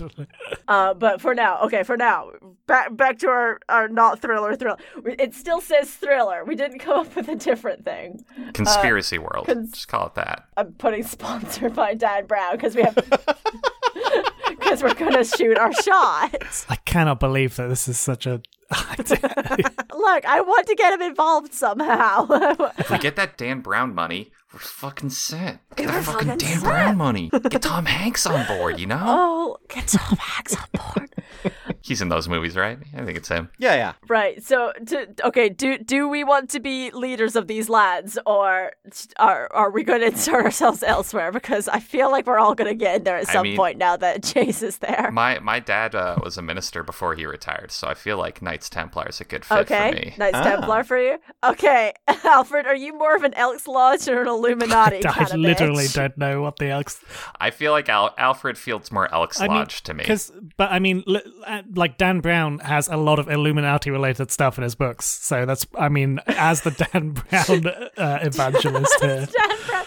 Uh, but for now, okay, for now, back back to our, our not thriller thriller. It still says thriller. We didn't come up with a different thing. Conspiracy World. cons- Just call it that. I'm putting sponsored by Dan Because we have because we're gonna shoot our shot. I cannot believe that this is such a. Look, I want to get him involved somehow. If we get that Dan Brown money, we're fucking set. Get We're that fucking fucking Dan set. Brown money. Get Tom Hanks on board, you know? oh, get Tom Hanks on board. He's in those movies, right? I think it's him. Yeah, yeah. Right. So, to, okay, do do we want to be leaders of these lads, or are are we going to insert ourselves elsewhere? Because I feel like we're all going to get in there at I some mean- point now that Chase is there. My my dad uh, was a minister before he retired, so I feel like Knights Templar is a good fit Okay, for me. Knights Ah. Templar for you. Okay, Alfred, are you more of an Elks Lodge or an Illuminati I kind of literally bitch? don't know what the Elks. I feel like Al- Alfred feels more Elks I mean, Lodge to me. Because, but I mean, li- uh, like Dan Brown has a lot of Illuminati related stuff in his books, so that's. I mean, as the Dan Brown uh, evangelist here, Dan Brown.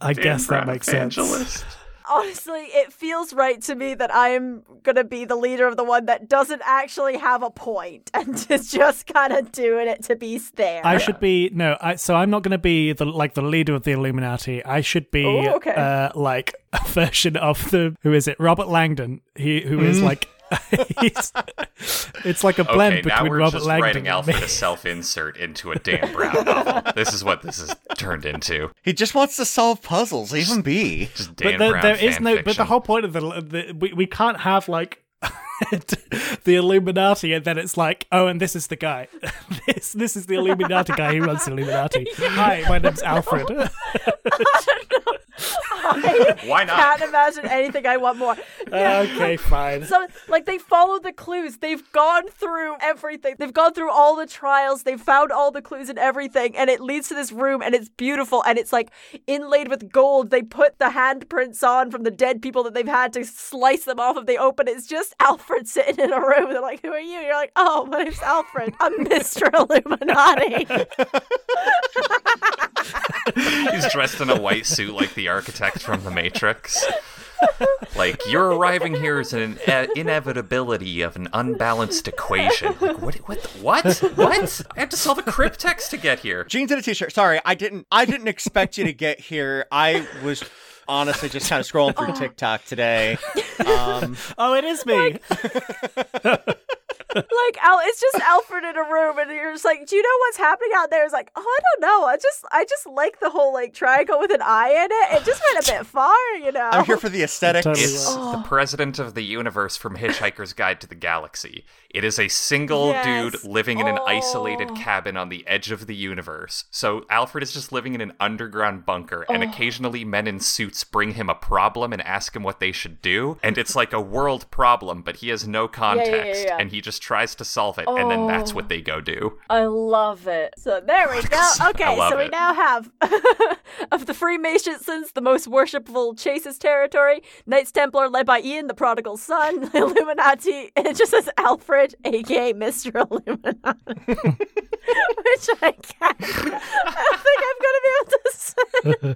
I guess that Brown makes sense. Evangelist. Honestly, it feels right to me that I'm gonna be the leader of the one that doesn't actually have a point and is just kind of doing it to be there. I should be no. I, so I'm not going to be the like the leader of the Illuminati. I should be Ooh, okay. uh, like a version of the who is it? Robert Langdon. He who is like. he's, it's like a blend Okay, now between we're Robert just Langdon writing and Alfred me. a self-insert into a Dan Brown novel. This is what this has turned into. He just wants to solve puzzles. even him be. Just Dan but there, Brown there is fan no. But the whole point of the, the we we can't have like the Illuminati, and then it's like, oh, and this is the guy. this this is the Illuminati guy who runs the Illuminati. Hi, my name's Alfred. Why not? can't imagine anything I want more. Uh, yeah. okay, fine. So, like, they followed the clues. They've gone through everything. They've gone through all the trials. They've found all the clues and everything. And it leads to this room, and it's beautiful. And it's like inlaid with gold. They put the handprints on from the dead people that they've had to slice them off if they open. It's just Alfred sitting in a room. They're like, Who are you? You're like, Oh, my name's Alfred. I'm Mr. Illuminati. He's dressed in a white suit like the architect from The Matrix. Like, your arriving here is an uh, inevitability of an unbalanced equation. Like, what? What? What? What? I have to solve a cryptex to get here. Jeans and a t-shirt. Sorry, I didn't. I didn't expect you to get here. I was honestly just kind of scrolling through TikTok today. Um, Oh, it is me. like Al, it's just Alfred in a room, and you're just like, do you know what's happening out there? It's like, oh, I don't know. I just, I just like the whole like triangle with an eye in it. It just went a bit far, you know. I'm here for the aesthetic. Totally It's Oh. the president of the universe from Hitchhiker's Guide to the Galaxy. It is a single Yes. dude living in an isolated Oh. cabin on the edge of the universe. So Alfred is just living in an underground bunker, and Oh. occasionally men in suits bring him a problem and ask him what they should do. And it's like a world problem, but he has no context, yeah. and he just tries to solve it, and then that's Oh. what they go do. I love it. So there we go. Okay, so we it. now have of the Freemasons, the most worshipful Chases territory, Knights Templar led by Ian, the prodigal son, Illuminati, and it just says Alfred, aka Mr. Illuminati. Which I can't. I don't think I'm gonna be able to say.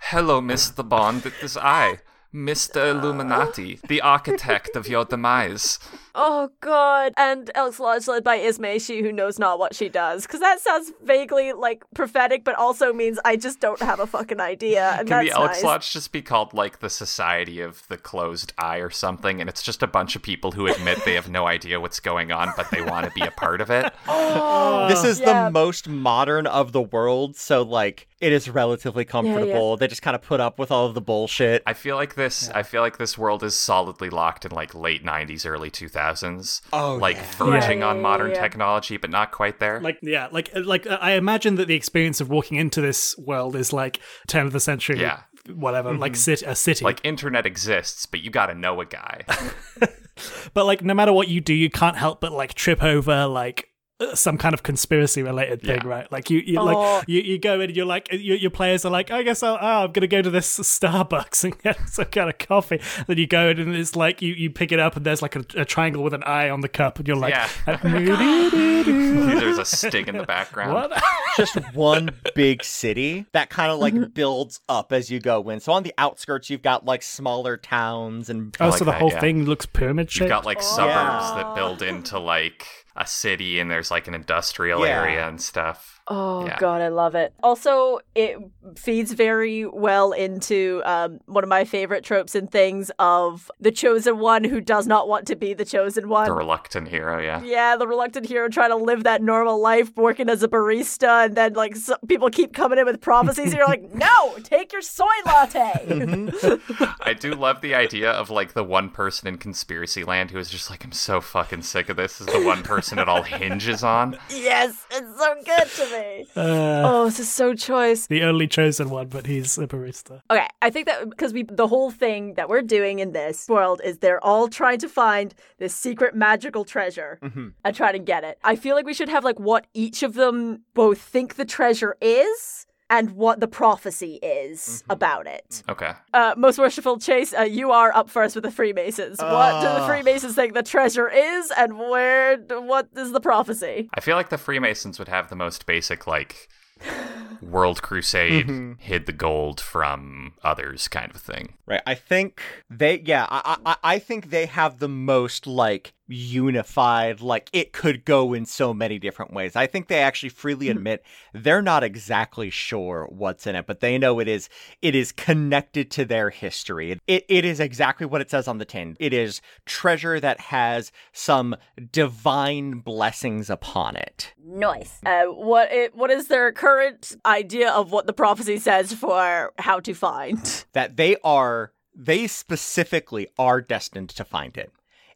Hello, Mr. Bond. It is I, Mr. Illuminati, the architect of your demise. Oh god. And Elks Lodge led by Ismay, she who knows not what she does. Because that sounds vaguely like prophetic, but also means I just don't have a fucking idea. And Can that's the Elks nice. Lodge just be called like the Society of the Closed Eye or something? And it's just a bunch of people who admit they have no idea what's going on, but they want to be a part of it. Oh. this is yeah. the most modern of the world, so like it is relatively comfortable. They just kind of put up with all of the bullshit. I feel like this. I feel like this world is solidly locked in like late '90s, early 2000s. Oh, like yeah. verging Yeah, on modern yeah. technology, but not quite there. like yeah, like like uh, I imagine that the experience of walking into this world is like turn of the century, Yeah. whatever, like sit a city. like internet exists, but you got to know a guy. but like no matter what you do, you can't help but like trip over like some kind of conspiracy related thing, Yeah. right? Like you, you Oh. like you, you go in and you're like your, your players are like, oh, I guess I'll, oh, I'm gonna go to this Starbucks and get some kind of coffee. Then you go in and it's like you, you pick it up and there's like a, a triangle with an eye on the cup and you're like, Yeah. Uh, there's a sting in the background. what? just one big city that kind of like builds up as you go in. So on the outskirts, you've got like smaller towns and Oh, like so the that, whole yeah. thing looks pyramid You've got like Oh. suburbs Yeah. that build into like a city and there's like an industrial Yeah. area and stuff. Oh Yeah. god, I love it. Also, it feeds very well into um, one of my favorite tropes and things of the chosen one who does not want to be the chosen one. The reluctant hero, yeah. yeah, the reluctant hero trying to live that normal life, working as a barista, and then like so- people keep coming in with prophecies. and you're like, no, take your soy latte. I do love the idea of like the one person in conspiracy land who is just like, I'm so fucking sick of this. Is the one person it all hinges on. yes, it's so good to me. Uh, Oh, this is so choice. the only chosen one, but he's a barista. Okay, I think that because we the whole thing that we're doing in this world is they're all trying to find this secret magical treasure and try to get it. I feel like we should have like what each of them both think the treasure is and what the prophecy is about it. Okay. Uh, most worshipful Chase, uh, you are up first with the Freemasons. what do the Ah. Freemasons think the treasure is, and where? What is the prophecy? I feel like the Freemasons would have the most basic, like, World Crusade hid the gold from others kind of thing. Right. I think they, yeah, I, I, I think they have the most like unified, like it could go in so many different ways. I think they actually freely admit they're not exactly sure what's in it, but they know it is, it is connected to their history. It, it is exactly what it says on the tin. It is treasure that has some divine blessings upon it. Nice. Uh, what it, what is their current idea of what the prophecy says for how to find? that they are they specifically are destined to find it.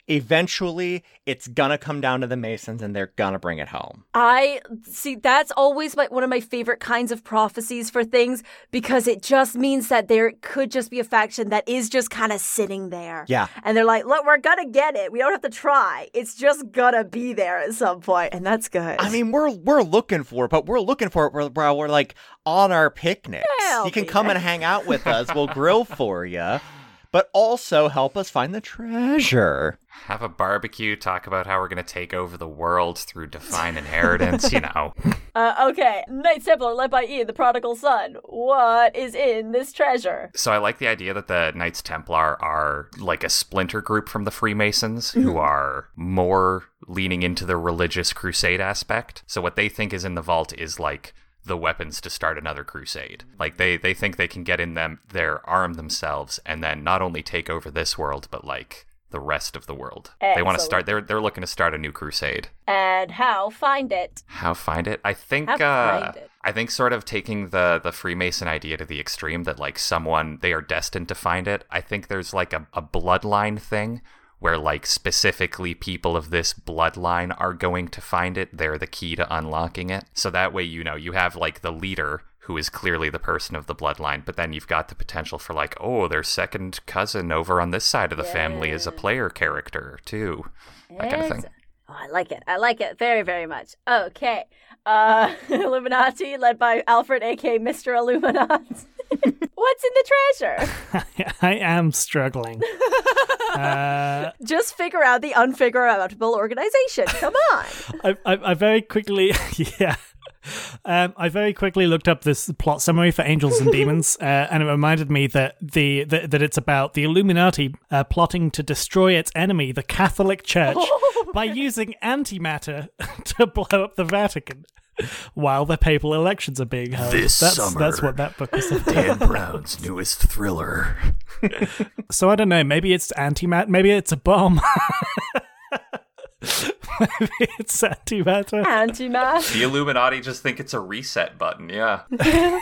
Eventually, it's gonna come down to the Masons and they're gonna bring it home. I see that's always my, one of my favorite kinds of prophecies for things because it just means that there could just be a faction that is just kind of sitting there. Yeah. And they're like, look, we're gonna get it. We don't have to try. It's just gonna be there at some point, and that's good. I mean, we're we're looking for it, but we're looking for it while while we're like on our picnics. Yeah, you can come there. and hang out with us. We'll grill for you, but also help us find the treasure. Have a barbecue, talk about how we're going to take over the world through divine inheritance, you know. uh, okay, Knights Templar led by Ian, the prodigal son. What is in this treasure? So I like the idea that the Knights Templar are like a splinter group from the Freemasons who are more leaning into the religious crusade aspect. So what they think is in the vault is like the weapons to start another crusade. Like they they think they can get in them there, arm themselves and then not only take over this world but like the rest of the world. They want to start they're they're looking to start a new crusade. And how find it? How find it? I think uh, it. I think sort of taking the the Freemason idea to the extreme that like someone they are destined to find it. I think there's like a, a bloodline thing where like specifically people of this bloodline are going to find it. They're the key to unlocking it. So that way, you know, you have like the leader who is clearly the person of the bloodline, but then you've got the potential for like, oh, their second cousin over on this side of the family is a player character too. That kind of thing. Oh, I like it. I like it very, very much. Okay. Uh, Illuminati led by Alfred, aka Mr. Illuminati. What's in the treasure? I am struggling. uh, Just figure out the unfigureoutable organization. Come on. I, I, I very quickly, yeah. Um, I very quickly looked up this plot summary for Angels and Demons, uh, and it reminded me that the, the that it's about the Illuminati uh, plotting to destroy its enemy, the Catholic Church, by using antimatter to blow up the Vatican while the papal elections are being held. This that's, summer, that's what that book is about. Dan Brown's newest thriller. So I don't know. Maybe it's antimatter. Maybe it's a bomb. Maybe it's antimatter. Antimatter. The Illuminati just think it's a reset button, yeah.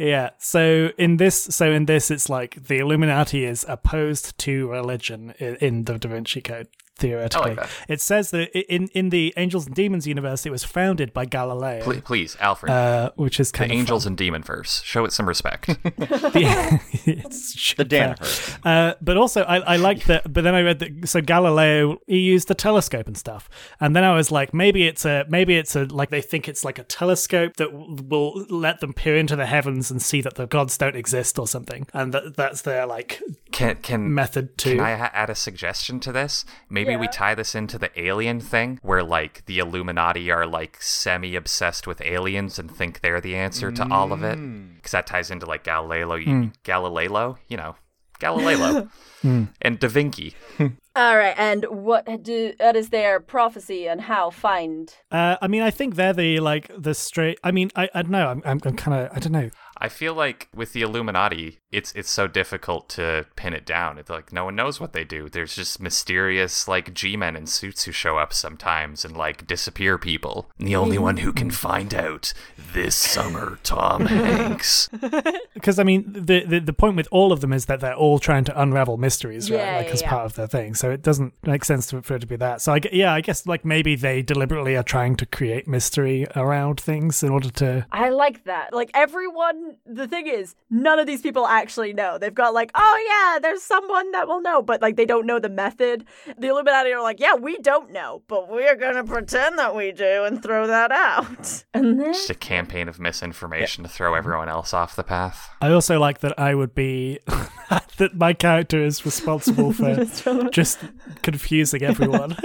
Yeah. So in this, so in this, it's like the Illuminati is opposed to religion in, in the Da Vinci Code. Theoretically, that. it says that in in the Angels and Demons universe, it was founded by Galileo, Please, please Alfred. uh, which is the of Angels and Demon verse. Show it some respect. the, it's The fair. Uh, but also, I, I like that. But then I read that so Galileo he used the telescope and stuff, and then I was like, maybe it's a maybe it's a like they think it's like a telescope that will let them peer into the heavens and see that the gods don't exist or something, and that that's their like Can can method to. can I add a suggestion to this? Maybe we tie this into the alien thing, where like the Illuminati are like semi obsessed with aliens and think they're the answer to all of it, mm. because that ties into like Galileo, you, hmm. Galileo, you know, Galileo, hmm. and Da Vinci. All right, and what do what is their prophecy and how find? Uh, I mean, I think they're the like the straight. I mean, I I don't know. I'm I'm, I'm kind of I don't know. I feel like with the Illuminati, it's it's so difficult to pin it down. It's like no one knows what they do. There's just mysterious like G-men in suits who show up sometimes and like disappear people. And the only one who can find out this summer, Tom Hanks. Because I mean, the, the the point with all of them is that they're all trying to unravel mysteries, right? Yeah, like yeah, as yeah. part of their thing. So it doesn't make sense to, for it to be that. So I gue- yeah, I guess like maybe they deliberately are trying to create mystery around things in order to. I like that. Like everyone, the thing is, none of these people actually know. They've got like, oh yeah, there's someone that will know, but like they don't know the method. The Illuminati are like, yeah, we don't know, but we're gonna pretend that we do and throw that out. And then Just a campaign of misinformation to throw everyone else off the path. I also like that I would be that my character is responsible for just confusing everyone.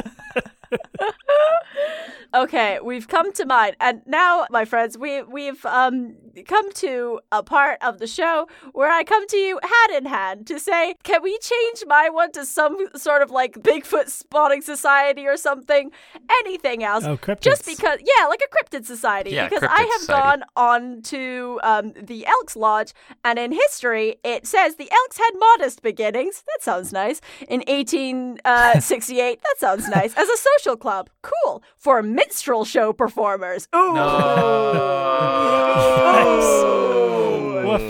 Okay, we've come to mine, and now, my friends, we we've um come to a part of the show where I come to you hand in hand to say, can we change my one to some sort of like Bigfoot spotting society or something? Anything else? Oh, cryptids. Just because, yeah, like a cryptid society. Yeah, because cryptid I have society. gone on to um, the Elks Lodge, and in history, it says the Elks had modest beginnings. That sounds nice. In 1868, that sounds nice. As a social club, cool for minstrel show performers. Ooh. Woof.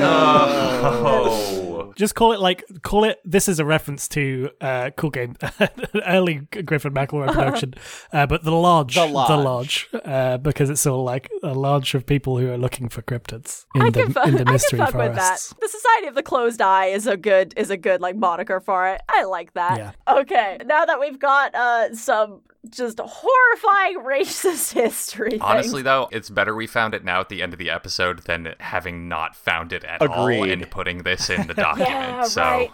No. Just call it like call it. This is a reference to uh, cool game, early Griffin McElroy production, uh, but the lodge, The Lodge. lodge, uh, because it's all like a lodge of people who are looking for cryptids in I the can, in the I can mystery fuck with that. forests. The Society of the Closed Eye is a good is a good like moniker for it. I like that. Yeah. Okay, now that we've got uh some just horrifying racist history. Honestly, things. though, it's better we found it now at the end of the episode than having not found it at all Agreed. and putting this in the document. Yeah, so right.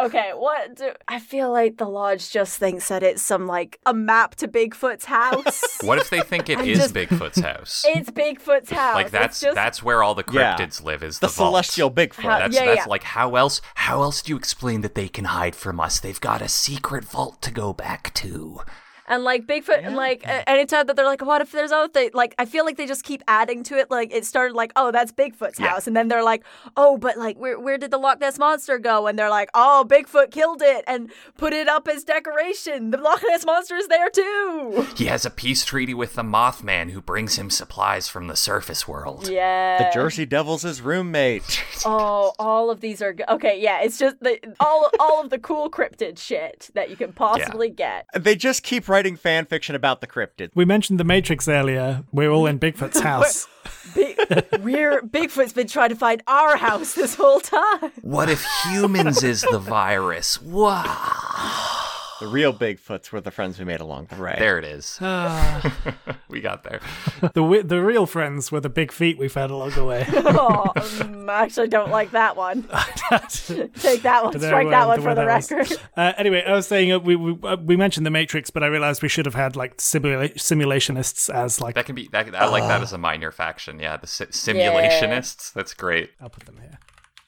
Okay, what do I feel like the lodge just thinks that it's some like a map to Bigfoot's house. what if they think it I'm is just- Bigfoot's house? it's Bigfoot's house. like that's just, that's where all the Yeah. cryptids live is The the, vault. celestial Bigfoot. How- That's Yeah, that's yeah. like how else how else do you explain that they can hide from us? They've got a secret vault to go back to. And like Bigfoot, and like a- anytime that they're like, what if there's other thing? Like, I feel like they just keep adding to it. Like, it started like, oh, that's Bigfoot's Yeah. house, and then they're like, oh, but like, where where did the Loch Ness monster go? And they're like, oh, Bigfoot killed it and put it up as decoration. The Loch Ness monster is there too. He has a peace treaty with the Mothman who brings him supplies from the surface world. Yeah. The Jersey Devil's his roommate. Oh, all of these are g- okay. Yeah, it's just the all all of the cool cryptid shit that you can possibly get. They just keep writing fan fiction about the cryptid. We mentioned the Matrix earlier. We're all in Bigfoot's house. Big, we're Bigfoot's been trying to find our house this whole time. What if humans is the virus? Wow. The real Bigfoots were the friends we made along the way. There it is. we got there. the wi- the real friends were the big feet we found along the way. Oh, um, I actually don't like that one. Take that one. Don't Strike where- that one for the record. Uh, anyway, I was saying uh, we we, uh, we mentioned the Matrix, but I realized we should have had like simula- simulationists as like That can be. That, I like that as a minor faction. Yeah, the si- simulationists. That's great. I'll put them here.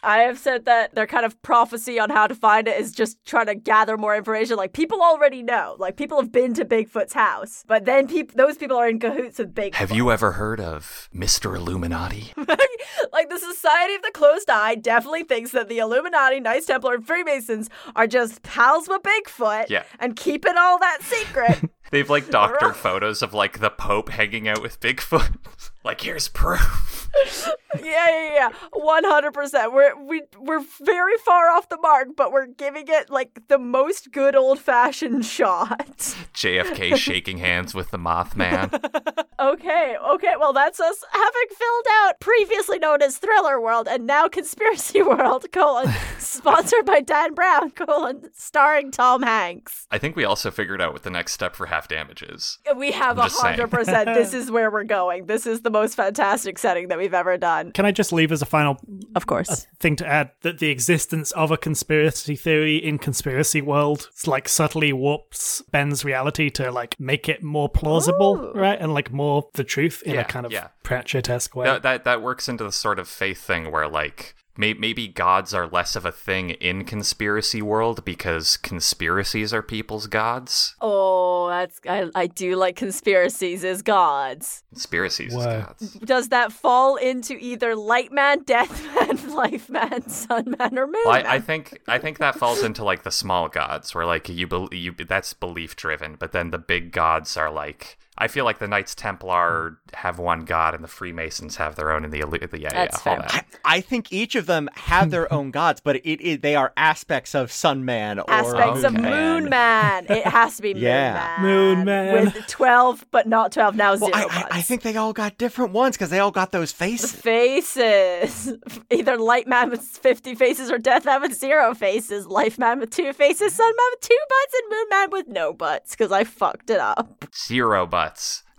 I have said that their kind of prophecy on how to find it is just trying to gather more information. Like people already know. Like people have been to Bigfoot's house, but then peop- those people are in cahoots with Bigfoot. Have you ever heard of Mr. Illuminati? like the Society of the Closed Eye definitely thinks that the Illuminati, Knights Templar, and Freemasons are just pals with Bigfoot Yeah. and keeping all that secret. They've like doctored photos of like the Pope hanging out with Bigfoot. like here's proof. yeah, yeah, yeah, one hundred percent. We're we we're very far off the mark, but we're giving it like the most good old fashioned shot. JFK shaking hands with the Mothman. Okay, okay. Well, that's us having filled out previously known as Thriller World and now Conspiracy World: colon sponsored by Dan Brown: colon starring Tom Hanks. I think we also figured out what the next step for half damage is. We have a I'm just saying. hundred percent. This is where we're going. This is the most fantastic setting that we've ever done. Can I just leave as a final Of course. thing to add that the existence of a conspiracy theory in conspiracy world it's like subtly warps Ben's reality to like make it more plausible, Ooh. right? And like more the truth in Yeah, a kind of yeah. Pratchett-esque way. That, that that works into the sort of faith thing where like may- maybe gods are less of a thing in conspiracy world because conspiracies are people's gods. Oh, that's I, I do like conspiracies as gods. Conspiracies is Whoa. gods. Does that fall into either light man, death man, life man, sun man, or moon Well, man? I, I think I think that falls into like the small gods, where like you bel you that's belief driven, but then the big gods are like I feel like the Knights Templar hmm. have one god, and the Freemasons have their own, and the, Illu- the yeah, That's yeah, all that. I, I think each of them have their own gods, but it, it they are aspects of Sun Man or Aspects of Moon Moon Man. It has to be Moon Yeah. Man. Moon Man. With 12, but not 12, now Well, zero I, I. I think they all got different ones because they all got those faces. faces. Either Light Man with 50 faces or Death Man with zero faces. Life Man with two faces. Sun Man with two butts. And Moon Man with no butts because I fucked it up. Zero butts,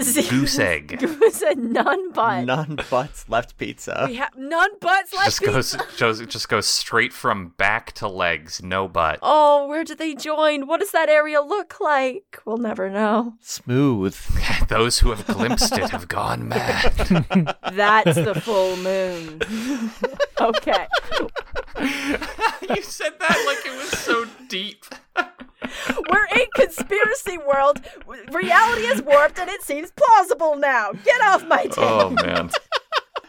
Zero- goose egg. Goose and none butts. None butts left pizza. We have none butts left. just goes just, just goes straight from back to legs, no butt. Oh, where did they join? What does that area look like? We'll never know. Smooth. Those who have glimpsed it have gone mad. That's the full moon. okay. you said that like it was so deep. We're in conspiracy world. Reality is warped and it seems plausible now. Get off my tail. Oh man.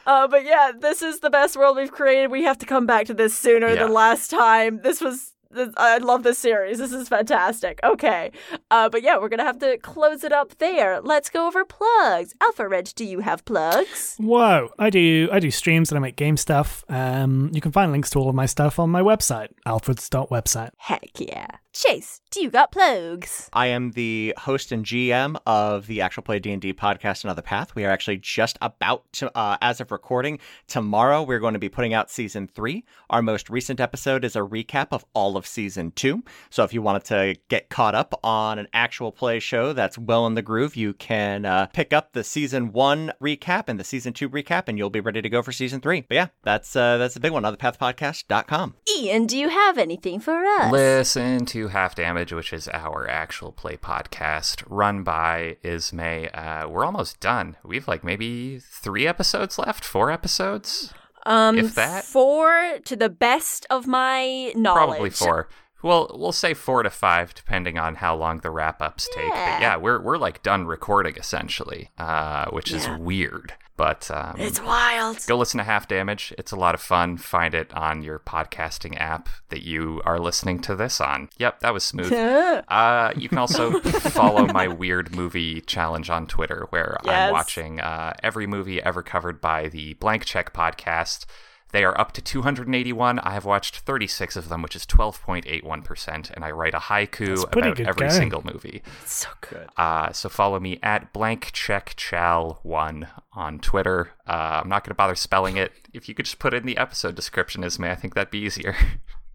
Uh, but yeah, this is the best world we've created. We have to come back to this sooner Yeah. than last time. This was. this- I love this series. This is fantastic. Okay. Uh, but yeah, we're going to have to close it up there. Let's go over plugs. Alpha Reg, do you have plugs? Whoa, I do I do streams and I make game stuff. Um, you can find links to all of my stuff on my website, alfreds.website. Heck yeah. Chase, do you got plugs? I am the host and GM of the Actual Play D&D podcast Another Path. We are actually just about to, uh, as of recording, tomorrow we're going to be putting out season three. Our most recent episode is a recap of all of season two. So if you wanted to get caught up on an actual play show that's well in the groove, you can uh, pick up the season one recap and the season two recap, and you'll be ready to go for season three. But yeah, that's uh, that's the big one. Anotherpathpodcast.com. Ian, do you have anything for us? Listen to Half Damage, which is our actual play podcast run by Ismay. Uh, we're almost done. We've like maybe three episodes left, four episodes, um, if that. Four to the best of my knowledge. probably four. Well, we'll say four to five, depending on how long the wrap ups take. Yeah. But yeah, we're we're like done recording essentially, uh, which Yeah. is weird. But um, It's wild. go listen to Half Damage. It's a lot of fun. Find it on your podcasting app that you are listening to this on. Yep, that was smooth. Uh, you can also follow my weird movie challenge on Twitter, where Yes. I'm watching uh, every movie ever covered by the Blank Check podcast. They are up to 281. I have watched 36 of them, which is 12.81%, and I write a haiku about every going. single movie. so good. Uh, so follow me at blank check chal one on Twitter. Uh, I'm not going to bother spelling it. If you could just put it in the episode description, Ismay, I think that'd be easier.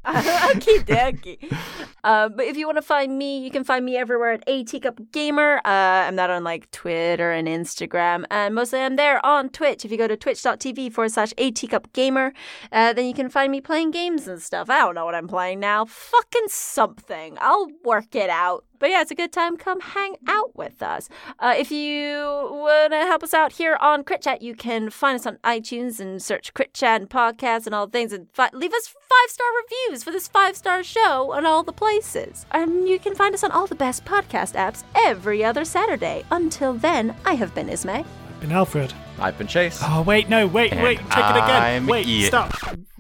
Okie dokie. Uh, but if you want to find me, you can find me everywhere at A Teacup Gamer. Uh, I'm not on like Twitter and Instagram, and mostly I'm there on Twitch. If you go to twitch.tv forward slash A Teacup Gamer, uh, then you can find me playing games and stuff. I don't know what I'm playing now. Fucking something. I'll work it out. But yeah, it's a good time. Come hang out with us. Uh, if you want to help us out here on Crit Chat, you can find us on iTunes and search Crit Chat and podcasts and all things and fi- leave us five star reviews for this five star show on all the places. And you can find us on all the best podcast apps every other Saturday. Until then, I have been Ismay. I've been Alfred. I've been Chase. Oh wait, no, wait, And wait, check it again. I'm wait, Ian. stop.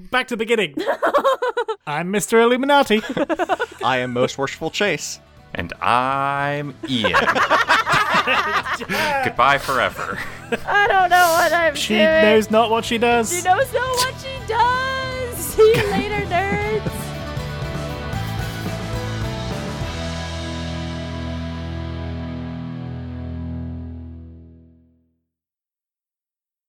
Back to the beginning. I'm Mr. Illuminati. I am most worshipful Chase. And I'm Ian. Goodbye forever. I don't know what I'm She doing. knows not what she does. She knows not what she does. See you later,